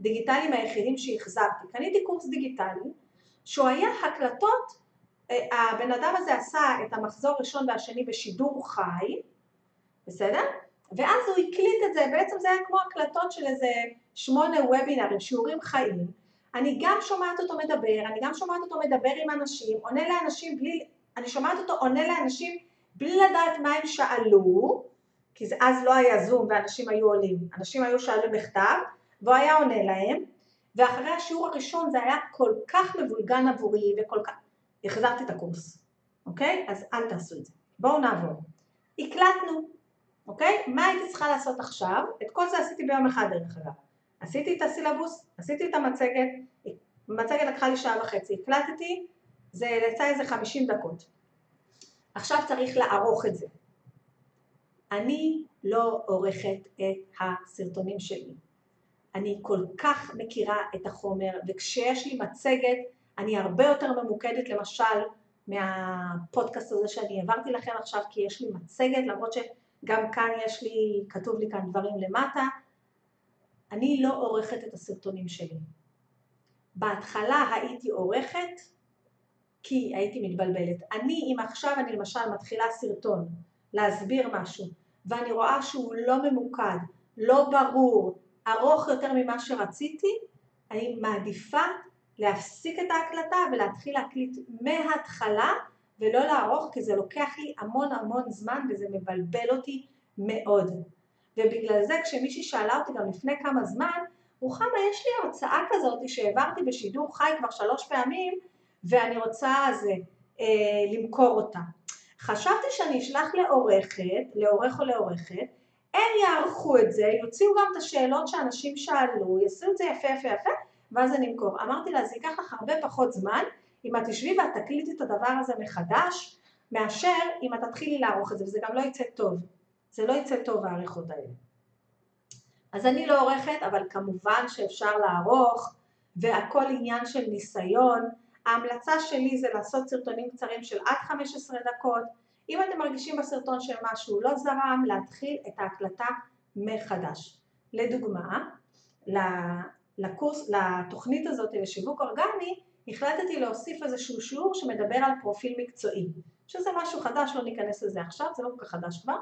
הדיגיטליים היחידים שהחזרתי, קניתי קורס דיגיטלי שהוא היה הקלטות הבן אדם הזה עשה את המחזור הראשון והשני בשידור חי, בסדר? ואז הוא הקליט את זה, בעצם זה היה כמו הקלטות של איזה שמונה וובינרים, שיעורים חיים. אני גם שומעת אותו מדבר, אני גם שומעת אותו מדבר עם אנשים, עונה לאנשים בלי, אני שומעת אותו עונה לאנשים בלי לדעת מה הם שאלו, כי זה, אז לא היה זום ואנשים היו עולים, אנשים היו שאלים בכתב, והוא היה עונה להם, ואחרי השיעור הראשון זה היה כל כך מבולגן עבורי וכל כך, החזרתי את הקורס, אוקיי? אז אל תעשו את זה. בואו נעבור. הקלטנו, אוקיי? מה הייתי צריכה לעשות עכשיו? את כל זה עשיתי ביום אחד דרך אגב. עשיתי את הסילבוס, עשיתי את המצגת, המצגת לקחה לי שעה וחצי, הקלטתי, זה יצא איזה חמישים דקות. עכשיו צריך לערוך את זה. אני לא עורכת את הסרטונים שלי. אני כל כך מכירה את החומר, וכשיש לי מצגת אני הרבה יותר ממוקדת למשל מהפודקאסט הזה שאני העברתי לכם עכשיו כי יש לי מצגת למרות שגם כאן יש לי, כתוב לי כאן דברים למטה אני לא עורכת את הסרטונים שלי. בהתחלה הייתי עורכת כי הייתי מתבלבלת. אני, אם עכשיו אני למשל מתחילה סרטון להסביר משהו ואני רואה שהוא לא ממוקד, לא ברור, ארוך יותר ממה שרציתי, אני מעדיפה להפסיק את ההקלטה ולהתחיל להקליט מההתחלה ולא לערוך כי זה לוקח לי המון המון זמן וזה מבלבל אותי מאוד. ובגלל זה כשמישהי שאלה אותי גם לפני כמה זמן, רוחמה יש לי הרצאה כזאת שהעברתי בשידור חי כבר שלוש פעמים ואני רוצה זה, אה, למכור אותה. חשבתי שאני אשלח לעורכת, לעורך או לעורכת, הם יערכו את זה, יוציאו גם את השאלות שאנשים שאלו, יעשו את זה יפה יפה יפה, ואז אני אמכור. אמרתי לה, זה ייקח לך הרבה פחות זמן אם את תשבי ואת תקליטי את הדבר הזה מחדש, מאשר אם את תתחילי לערוך את זה, וזה גם לא יצא טוב. זה לא יצא טוב העריכות האלה. אז אני לא עורכת, אבל כמובן שאפשר לערוך, והכל עניין של ניסיון. ההמלצה שלי זה לעשות סרטונים קצרים של עד 15 דקות. אם אתם מרגישים בסרטון שמשהו לא זרם, להתחיל את ההקלטה מחדש. לדוגמה, לקורס, לתוכנית הזאת לשיווק אורגני, החלטתי להוסיף איזשהו שיעור שמדבר על פרופיל מקצועי, שזה משהו חדש, לא ניכנס לזה עכשיו, זה לא כל כך חדש כבר.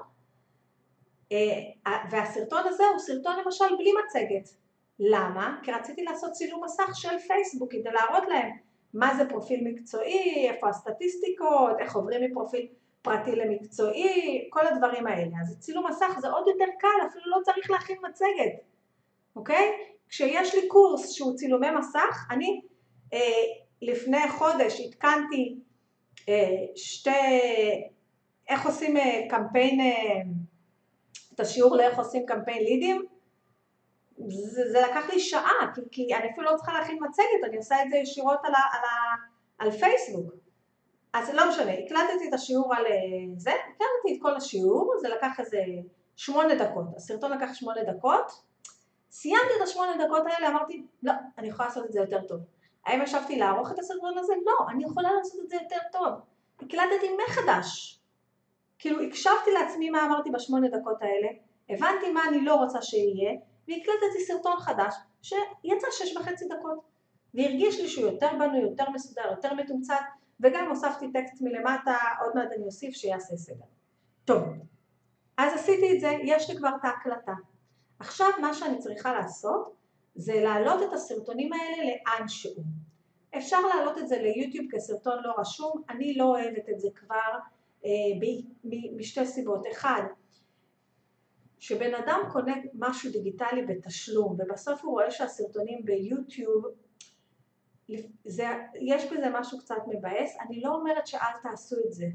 אה, והסרטון הזה הוא סרטון למשל בלי מצגת. למה? כי רציתי לעשות צילום מסך של פייסבוק כדי להראות להם מה זה פרופיל מקצועי, איפה הסטטיסטיקות, איך עוברים מפרופיל פרטי למקצועי, כל הדברים האלה. אז צילום מסך זה עוד יותר קל, אפילו לא צריך להכין מצגת, אוקיי? כשיש לי קורס שהוא צילומי מסך, אני אה, לפני חודש עדכנתי אה, שתי, איך עושים אה, קמפיין, אה, את השיעור לאיך עושים קמפיין לידים, זה, זה לקח לי שעה, כי, כי אני אפילו לא צריכה להכין מצגת, אני עושה את זה ישירות על, ה, על, ה, על פייסבוק. אז לא משנה, הקלטתי את השיעור על אה, זה, הקלטתי את כל השיעור, זה לקח איזה שמונה דקות, הסרטון לקח שמונה דקות, סיימתי את השמונה דקות האלה, אמרתי, לא, אני יכולה לעשות את זה יותר טוב. האם ישבתי לערוך את הסרטון הזה? לא, אני יכולה לעשות את זה יותר טוב. הקלטתי מחדש. כאילו הקשבתי לעצמי מה אמרתי בשמונה דקות האלה, הבנתי מה אני לא רוצה שיהיה, והקלטתי סרטון חדש שיצא שש וחצי דקות. והרגיש לי שהוא יותר בנוי, יותר מסודר, יותר מתומצת, וגם הוספתי טקסט מלמטה, עוד מעט אני אוסיף שיעשה סדר. טוב, אז עשיתי את זה, יש לי כבר את ההקלטה. עכשיו מה שאני צריכה לעשות זה להעלות את הסרטונים האלה לאן שהוא. אפשר להעלות את זה ליוטיוב כסרטון לא רשום, אני לא אוהבת את זה כבר אה, משתי סיבות. אחד, כשבן אדם קונה משהו דיגיטלי בתשלום ובסוף הוא רואה שהסרטונים ביוטיוב זה, יש בזה משהו קצת מבאס, אני לא אומרת שאל תעשו את זה.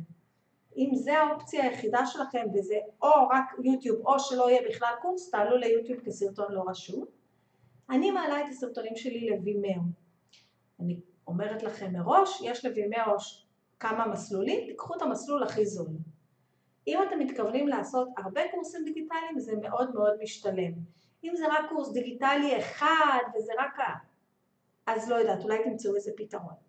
אם זה האופציה היחידה שלכם וזה או רק יוטיוב או שלא יהיה בכלל קורס, תעלו ליוטיוב כסרטון לא רשום. אני מעלה את הסרטונים שלי לווימאו. אני אומרת לכם מראש, יש לווימאו כמה מסלולים, תיקחו את המסלול הכי זול. אם אתם מתכוונים לעשות הרבה קורסים דיגיטליים זה מאוד מאוד משתלם. אם זה רק קורס דיגיטלי אחד וזה רק ה... אז לא יודעת, אולי תמצאו איזה פתרון.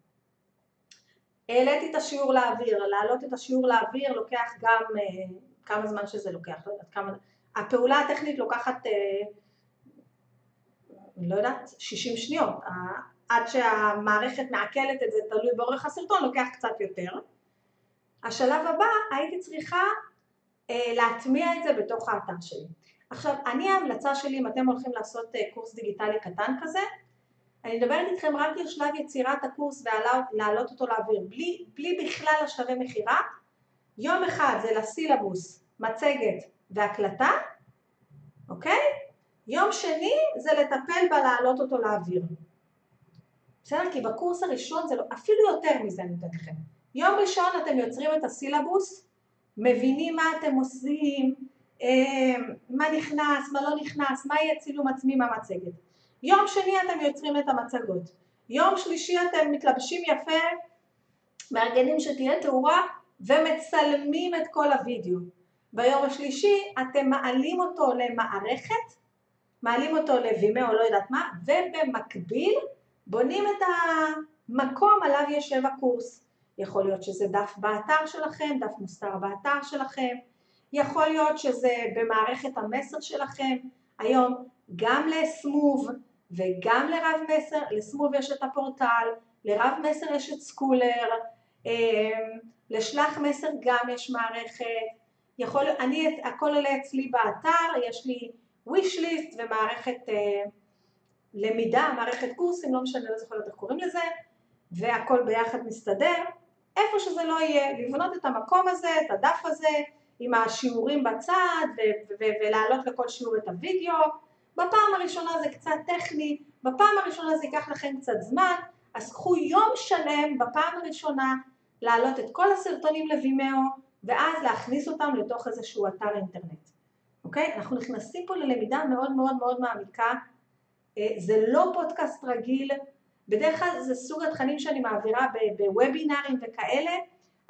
העליתי את השיעור לאוויר, להעלות את השיעור לאוויר לוקח גם אה, כמה זמן שזה לוקח, לא יודעת כמה, הפעולה הטכנית לוקחת, אה, לא יודעת, 60 שניות, עד שהמערכת מעכלת את זה, תלוי באורך הסרטון, לוקח קצת יותר. השלב הבא, הייתי צריכה אה, להטמיע את זה בתוך האתר שלי. עכשיו, אני ההמלצה שלי, אם אתם הולכים לעשות קורס דיגיטלי קטן כזה, אני מדברת איתכם רק על שלב יצירת הקורס ולהעלות אותו לאוויר, בלי, בלי בכלל השלבי מכירה. יום אחד זה לסילבוס, מצגת והקלטה, אוקיי? יום שני זה לטפל בלהעלות אותו לאוויר. בסדר? כי בקורס הראשון זה לא, אפילו יותר מזה אני נותנת לכם. יום ראשון אתם יוצרים את הסילבוס, מבינים מה אתם עושים, אה, מה נכנס, מה לא נכנס, מה יהיה צילום עצמי מהמצגת. יום שני אתם יוצרים את המצגות, יום שלישי אתם מתלבשים יפה, מארגנים שתהיה תאורה ומצלמים את כל הוידאו. ביום השלישי אתם מעלים אותו למערכת, מעלים אותו לווימאו לא יודעת מה, ובמקביל בונים את המקום עליו יושב הקורס. יכול להיות שזה דף באתר שלכם, דף מוסתר באתר שלכם, יכול להיות שזה במערכת המסר שלכם, היום גם לסמוב וגם לרב מסר, לסמוב יש את הפורטל, לרב מסר יש את סקולר, אמ, לשלח מסר גם יש מערכת, יכול, אני, הכל עולה אצלי באתר, יש לי wish list ומערכת אה, למידה, מערכת קורסים, לא משנה, לא זוכרת איך קוראים לזה, והכל ביחד מסתדר. איפה שזה לא יהיה, לבנות את המקום הזה, את הדף הזה, עם השיעורים בצד ולהעלות לכל שיעור את הוידאו. בפעם הראשונה זה קצת טכני, בפעם הראשונה זה ייקח לכם קצת זמן, אז קחו יום שלם בפעם הראשונה להעלות את כל הסרטונים לווימאו ואז להכניס אותם לתוך איזשהו אתר אינטרנט. אוקיי? אנחנו נכנסים פה ללמידה מאוד מאוד מאוד מעמיקה, אה, זה לא פודקאסט רגיל, בדרך כלל זה סוג התכנים שאני מעבירה בוובינארים וכאלה,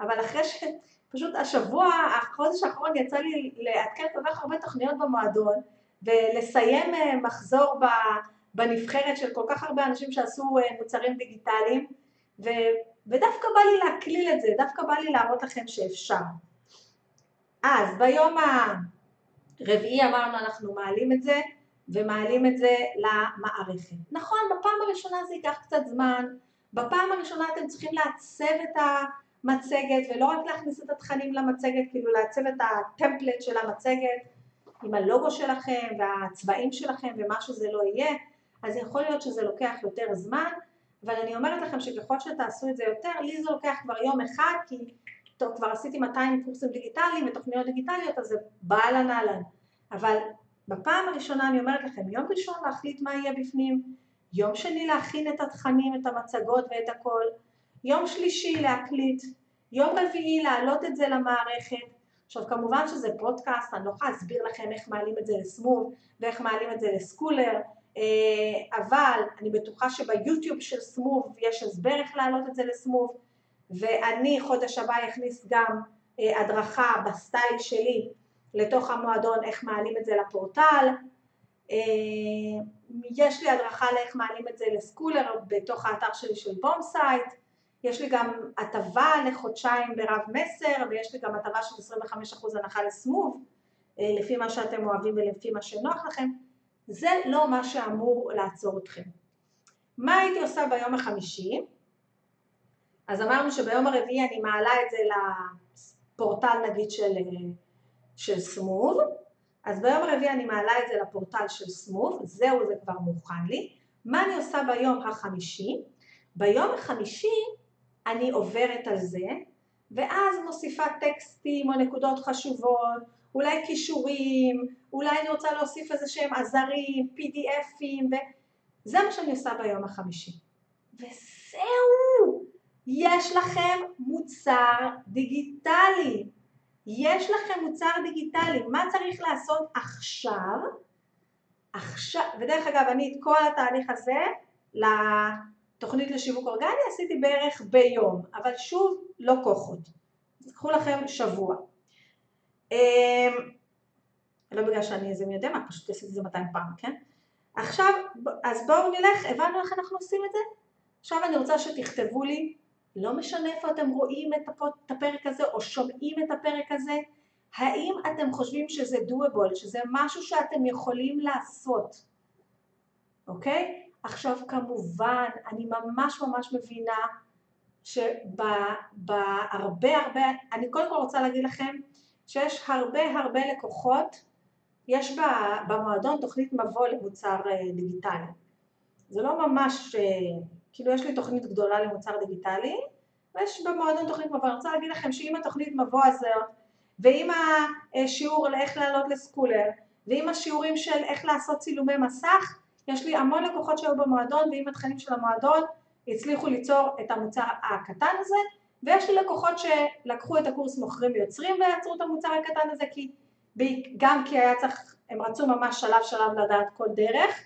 אבל אחרי שפשוט השבוע, החודש האחרון יצא לי לעדכן כל כך הרבה תוכניות במועדון ולסיים אה, מחזור בנבחרת של כל כך הרבה אנשים שעשו אה, מוצרים דיגיטליים ו, ודווקא בא לי להקליל את זה, דווקא בא לי להראות לכם שאפשר. אז ביום הרביעי אמרנו אנחנו מעלים את זה ומעלים את זה למערכת. נכון, בפעם הראשונה זה ייקח קצת זמן, בפעם הראשונה אתם צריכים לעצב את המצגת ולא רק להכניס את התכנים למצגת, כאילו לעצב את הטמפלט של המצגת עם הלוגו שלכם והצבעים שלכם ומה שזה לא יהיה, אז יכול להיות שזה לוקח יותר זמן, אבל אני אומרת לכם שככל שתעשו את זה יותר, לי זה לוקח כבר יום אחד, כי טוב, כבר עשיתי 200 קורסים דיגיטליים ותוכניות דיגיטליות, אז זה באהלן אהלן. אבל בפעם הראשונה אני אומרת לכם, יום ראשון להחליט מה יהיה בפנים, יום שני להכין את התכנים, את המצגות ואת הכל, יום שלישי להקליט, יום רביעי להעלות את זה למערכת. עכשיו כמובן שזה פודקאסט, אני לא יכולה להסביר לכם איך מעלים את זה לסמוב ואיך מעלים את זה לסקולר, אה, אבל אני בטוחה שביוטיוב של סמוב יש הסבר איך להעלות את זה לסמוב, ואני חודש הבא אכניס גם אה, הדרכה בסטייל שלי לתוך המועדון איך מעלים את זה לפורטל, אה, יש לי הדרכה לאיך מעלים את זה ל Schooler בתוך האתר שלי של Boomsite, יש לי גם הטבה לחודשיים ברב מסר ויש לי גם הטבה של 25% הנחה ל Smoove אה, לפי מה שאתם אוהבים ולפי מה שנוח לכם, זה לא מה שאמור לעצור אתכם. מה הייתי עושה ביום החמישי? אז אמרנו שביום הרביעי אני מעלה את זה לפורטל נגיד של של Smoove, אז ביום הרביעי אני מעלה את זה לפורטל של סמוב, זהו זה כבר מוכן לי. מה אני עושה ביום החמישי? ביום החמישי אני עוברת על זה, ואז מוסיפה טקסטים או נקודות חשובות, אולי כישורים, אולי אני רוצה להוסיף איזה שהם עזרים, PDFים, וזה מה שאני עושה ביום החמישי. וזהו! יש לכם מוצר דיגיטלי. יש לכם מוצר דיגיטלי, מה צריך לעשות עכשיו? עכשיו, ודרך אגב אני את כל התהליך הזה לתוכנית לשיווק אורגני עשיתי בערך ביום, אבל שוב לא כוחות, קחו לכם שבוע. אמ, לא בגלל שאני איזה מי יודע מה, פשוט עשיתי את זה 200 פעם, כן? עכשיו, אז בואו נלך, הבנו איך אנחנו עושים את זה? עכשיו אני רוצה שתכתבו לי לא משנה איפה אתם רואים את הפרק הזה או שומעים את הפרק הזה, האם אתם חושבים שזה doable, שזה משהו שאתם יכולים לעשות, אוקיי? עכשיו כמובן, אני ממש ממש מבינה שבהרבה הרבה, אני קודם כל רוצה להגיד לכם שיש הרבה הרבה לקוחות, יש במועדון תוכנית מבוא למוצר אה, דיגיטלי. זה לא ממש אה, כאילו יש לי תוכנית גדולה למוצר דיגיטלי, ויש במועדון תוכנית מבוא. אני רוצה להגיד לכם שאם התוכנית מבוא הזאת, ועם השיעור לאיך לעלות לסקולר, ועם השיעורים של איך לעשות צילומי מסך, יש לי המון לקוחות שהיו במועדון, ועם התכנים של המועדון הצליחו ליצור את המוצר הקטן הזה, ויש לי לקוחות שלקחו את הקורס מוכרים ויוצרים ויצרו את המוצר הקטן הזה, כי גם כי היה צריך, הם רצו ממש שלב שלב לדעת כל דרך,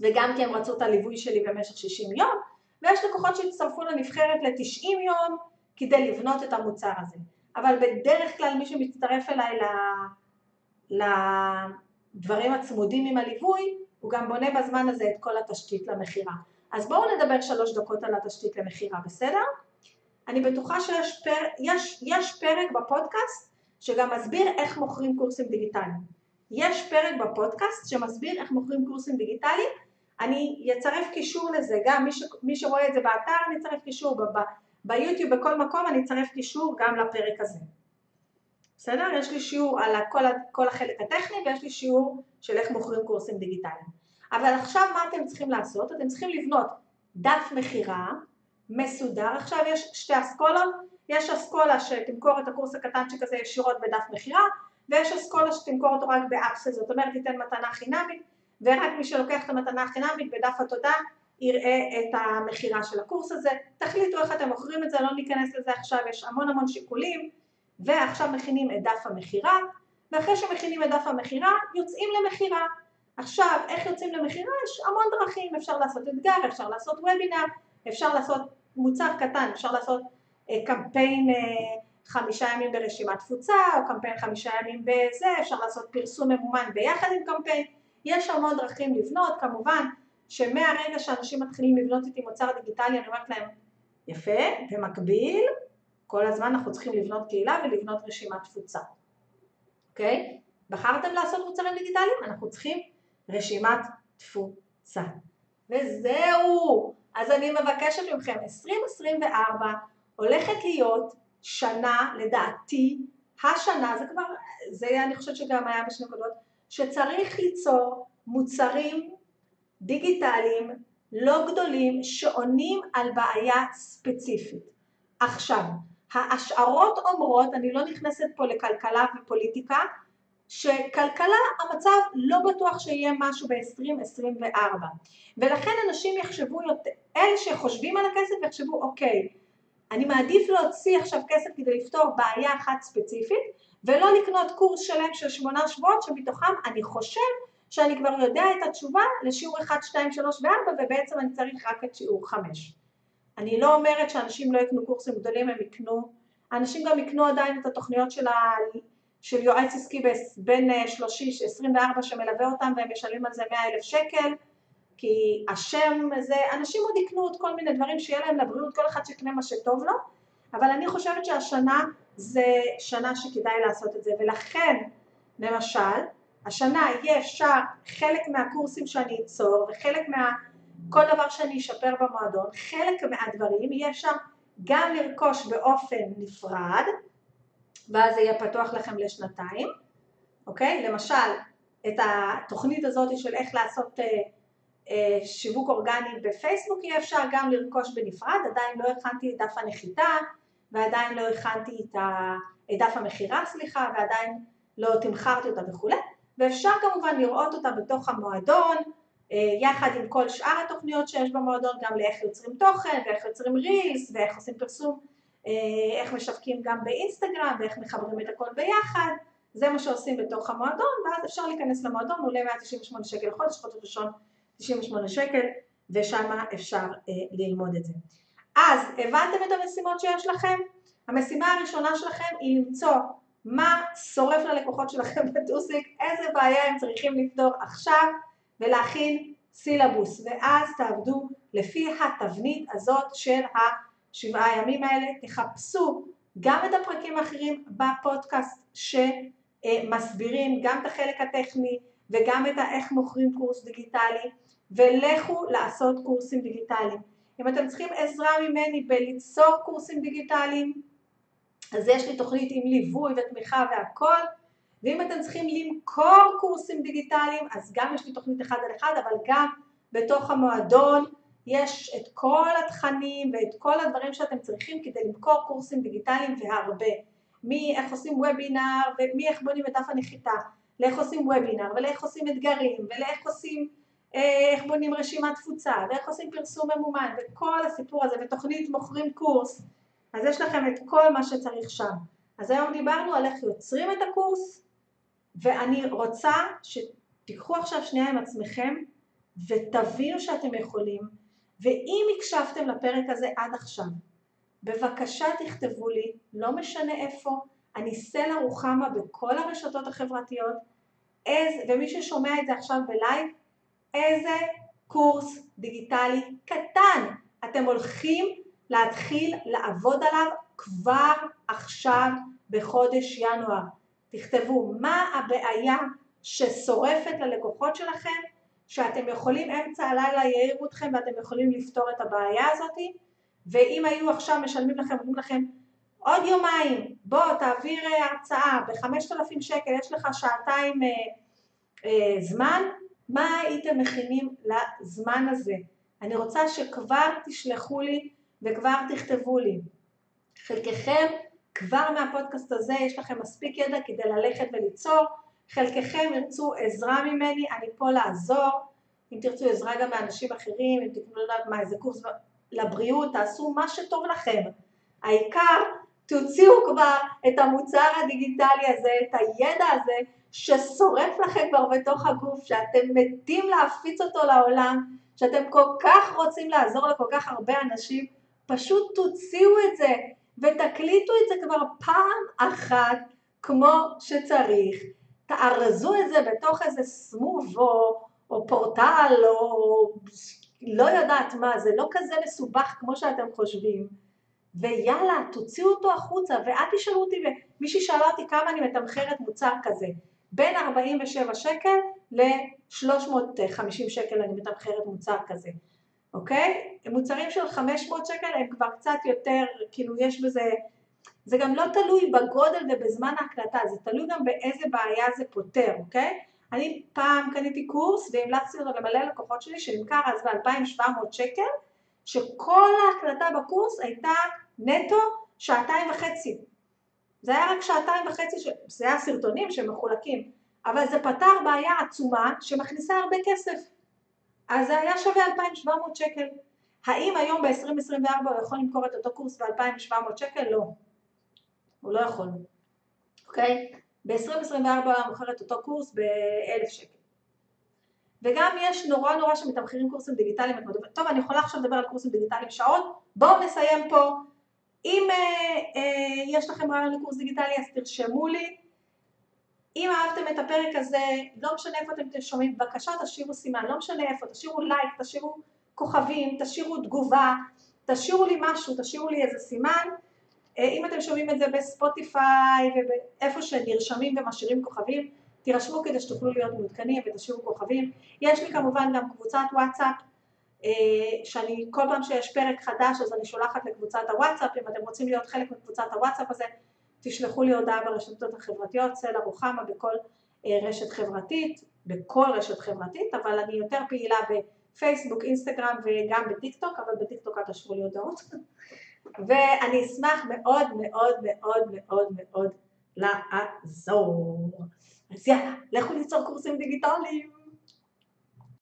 וגם כי הם רצו את הליווי שלי במשך 60 יום, ויש לקוחות שהצטרפו לנבחרת ל-90 יום כדי לבנות את המוצר הזה. אבל בדרך כלל מי שמצטרף אליי לדברים הצמודים עם הליווי, הוא גם בונה בזמן הזה את כל התשתית למכירה. אז בואו נדבר שלוש דקות על התשתית למכירה, בסדר? אני בטוחה שיש פר, יש, יש פרק בפודקאסט שגם מסביר איך מוכרים קורסים דיגיטליים. יש פרק בפודקאסט שמסביר איך מוכרים קורסים דיגיטליים אני אצרף קישור לזה, גם מי, ש, מי שרואה את זה באתר אני אצרף קישור, ב, ב, ביוטיוב בכל מקום אני אצרף קישור גם לפרק הזה. בסדר? יש לי שיעור על כל, כל החלק הטכני ויש לי שיעור של איך מוכרים קורסים דיגיטליים. אבל עכשיו מה אתם צריכים לעשות? אתם צריכים לבנות דף מכירה מסודר. עכשיו יש שתי אסכולות, יש אסכולה שתמכור את הקורס הקטנצ'יק הזה ישירות בדף מכירה, ויש אסכולה שתמכור אותו רק באפסל, זאת אומרת תיתן מתנה חינמית, ורק מי שלוקח את המתנה החינמית בדף התודה יראה את המכירה של הקורס הזה. תחליטו איך אתם מוכרים את זה, לא ניכנס לזה עכשיו, יש המון המון שיקולים, ועכשיו מכינים את דף המכירה, ואחרי שמכינים את דף המכירה יוצאים למכירה. עכשיו, איך יוצאים למכירה? יש המון דרכים, אפשר לעשות אתגר, אפשר לעשות וובינר, אפשר לעשות מוצר קטן, אפשר לעשות אה, קמפיין אה, חמישה ימים ברשימת תפוצה, או קמפיין חמישה ימים בזה, אפשר לעשות פרסום ממומן ביחד עם קמפיין, יש המון דרכים לבנות, כמובן שמהרגע שאנשים מתחילים לבנות איתי מוצר דיגיטלי, אני אומרת להם, יפה, במקביל, כל הזמן אנחנו צריכים לבנות קהילה ולבנות רשימת תפוצה, אוקיי? בחרתם לעשות מוצרים דיגיטליים? אנחנו צריכים רשימת תפוצה. וזהו! אז אני מבקשת מכם, 2024 הולכת להיות שנה, לדעתי, השנה, זה כבר, זה אני חושבת שגם היה בשני נקודות, שצריך ליצור מוצרים דיגיטליים לא גדולים שעונים על בעיה ספציפית. עכשיו, ההשערות אומרות, אני לא נכנסת פה לכלכלה ופוליטיקה, שכלכלה המצב לא בטוח שיהיה משהו ב-2024 ולכן אנשים יחשבו, יותר, אלה שחושבים על הכסף יחשבו אוקיי אני מעדיף להוציא עכשיו כסף כדי לפתור בעיה אחת ספציפית ולא לקנות קורס שלם של שמונה שבועות שמתוכם אני חושב שאני כבר יודע את התשובה לשיעור 1, 2, 3 ו-4 ובעצם אני צריך רק את שיעור 5. אני לא אומרת שאנשים לא יקנו קורסים גדולים, הם יקנו, אנשים גם יקנו עדיין את התוכניות של, ה... של יועץ עסקי בין 30, 24 שמלווה אותם והם משלמים על זה 100 אלף שקל כי השם זה, אנשים עוד יקנו עוד כל מיני דברים שיהיה להם לבריאות, כל אחד שיקנה מה שטוב לו, אבל אני חושבת שהשנה זה שנה שכדאי לעשות את זה, ולכן למשל, השנה יהיה אפשר חלק מהקורסים שאני אצור וחלק מה... כל דבר שאני אשפר במועדון, חלק מהדברים יהיה אפשר גם לרכוש באופן נפרד, ואז זה יהיה פתוח לכם לשנתיים, אוקיי? למשל, את התוכנית הזאת של איך לעשות אה, אה, שיווק אורגני בפייסבוק יהיה אפשר גם לרכוש בנפרד, עדיין לא הכנתי את דף הנחיתה ועדיין לא הכנתי את, דף המכירה סליחה ועדיין לא תמכרתי אותה וכולי ואפשר כמובן לראות אותה בתוך המועדון יחד עם כל שאר התוכניות שיש במועדון גם לאיך יוצרים תוכן ואיך יוצרים רילס ואיך עושים פרסום אה, איך משווקים גם באינסטגרם ואיך מחברים את הכל ביחד זה מה שעושים בתוך המועדון ואז אפשר להיכנס למועדון עולה 198 שקל לחודש חודש ראשון 98 שקל ושם אפשר אה, ללמוד את זה. אז הבנתם את המשימות שיש לכם? המשימה הראשונה שלכם היא למצוא מה שורף ללקוחות שלכם בטוסיק, איזה בעיה הם צריכים לפתור עכשיו ולהכין סילבוס. ואז תעבדו לפי התבנית הזאת של השבעה ימים האלה, תחפשו גם את הפרקים האחרים בפודקאסט שמסבירים גם את החלק הטכני וגם את איך מוכרים קורס דיגיטלי ולכו לעשות קורסים דיגיטליים. אם אתם צריכים עזרה ממני בליצור קורסים דיגיטליים, אז יש לי תוכנית עם ליווי ותמיכה והכל, ואם אתם צריכים למכור קורסים דיגיטליים, אז גם יש לי תוכנית אחד על אחד, אבל גם בתוך המועדון יש את כל התכנים ואת כל הדברים שאתם צריכים כדי למכור קורסים דיגיטליים והרבה. מאיך עושים וובינר ומאיך בונים את דף הנחיתה, לאיך עושים וובינר ולאיך עושים אתגרים ולאיך עושים איך בונים רשימת תפוצה, ואיך עושים פרסום ממומן, וכל הסיפור הזה, ותוכנית מוכרים קורס, אז יש לכם את כל מה שצריך שם. אז היום דיברנו על איך יוצרים את הקורס, ואני רוצה שתיקחו עכשיו שנייה עם עצמכם, ותבינו שאתם יכולים, ואם הקשבתם לפרק הזה עד עכשיו, בבקשה תכתבו לי, לא משנה איפה, אני סלע רוחמה בכל הרשתות החברתיות, איז, ומי ששומע את זה עכשיו בלייב, איזה קורס דיגיטלי קטן אתם הולכים להתחיל לעבוד עליו כבר עכשיו בחודש ינואר. תכתבו מה הבעיה ששורפת ללקוחות שלכם, שאתם יכולים אמצע הלילה יעירו אתכם ואתם יכולים לפתור את הבעיה הזאת, ואם היו עכשיו משלמים לכם, אומרים לכם עוד יומיים, בוא תעביר הרצאה בחמשת אלפים שקל, יש לך שעתיים אה, אה, זמן, מה הייתם מכינים לזמן הזה? אני רוצה שכבר תשלחו לי וכבר תכתבו לי. חלקכם כבר מהפודקאסט הזה יש לכם מספיק ידע כדי ללכת וליצור, חלקכם ירצו עזרה ממני, אני פה לעזור, אם תרצו עזרה גם מאנשים אחרים, אם תקנו לדעת מה, איזה קורס לבריאות, תעשו מה שטוב לכם. העיקר תוציאו כבר את המוצר הדיגיטלי הזה, את הידע הזה, ששורף לכם כבר בתוך הגוף, שאתם מתים להפיץ אותו לעולם, שאתם כל כך רוצים לעזור לכל כך הרבה אנשים, פשוט תוציאו את זה ותקליטו את זה כבר פעם אחת כמו שצריך, תארזו את זה בתוך איזה סמוב או, או פורטל או לא יודעת מה, זה לא כזה מסובך כמו שאתם חושבים. ויאללה, תוציאו אותו החוצה ואל תשאלו אותי, מישהי שאלה אותי כמה אני מתמחרת מוצר כזה. בין 47 שקל ל-350 שקל אני מתמחרת מוצר כזה, אוקיי? מוצרים של 500 שקל הם כבר קצת יותר, כאילו יש בזה, זה גם לא תלוי בגודל ובזמן ההקלטה, זה תלוי גם באיזה בעיה זה פותר, אוקיי? אני פעם קניתי קורס והמלצתי אותו למלא לקוחות שלי שנמכר אז ב-2700 שקל, שכל ההקלטה בקורס הייתה נטו שעתיים וחצי. זה היה רק שעתיים וחצי, זה היה סרטונים שמחולקים, אבל זה פתר בעיה עצומה שמכניסה הרבה כסף. אז זה היה שווה 2,700 שקל. האם היום ב-2024 הוא יכול למכור את אותו קורס ב-2,700 שקל? לא. הוא לא יכול. אוקיי? ב-2024 הוא מוכר את אותו קורס ב-1,000 שקל. וגם יש נורא נורא שמתמחרים קורסים דיגיטליים. טוב, אני יכולה עכשיו לדבר על קורסים דיגיטליים שעות, בואו נסיים פה. אם אה, אה, יש לכם רעיון לקורס דיגיטלי אז תרשמו לי. אם אהבתם את הפרק הזה, לא משנה איפה אתם שומעים, בבקשה תשאירו סימן, לא משנה איפה, תשאירו לייק, תשאירו כוכבים, תשאירו תגובה, תשאירו לי משהו, תשאירו לי איזה סימן. אה, אם אתם שומעים את זה בספוטיפיי ואיפה שנרשמים ומשאירים כוכבים, תירשמו כדי שתוכלו להיות מעודכנים ותשאירו כוכבים. יש לי כמובן גם קבוצת וואטסאפ אה, שאני כל פעם שיש פרק חדש אז אני שולחת לקבוצת הוואטסאפ, אם אתם רוצים להיות חלק מקבוצת הוואטסאפ הזה תשלחו לי הודעה ברשתות החברתיות, סלע רוחמה בכל אה, רשת חברתית, בכל רשת חברתית, אבל אני יותר פעילה בפייסבוק, אינסטגרם וגם בטיקטוק, אבל בטיקטוק אל תשבו לי הודעות. ואני אשמח מאוד מאוד מאוד מאוד מאוד לעזור. אז יאללה, לכו ליצור קורסים דיגיטליים.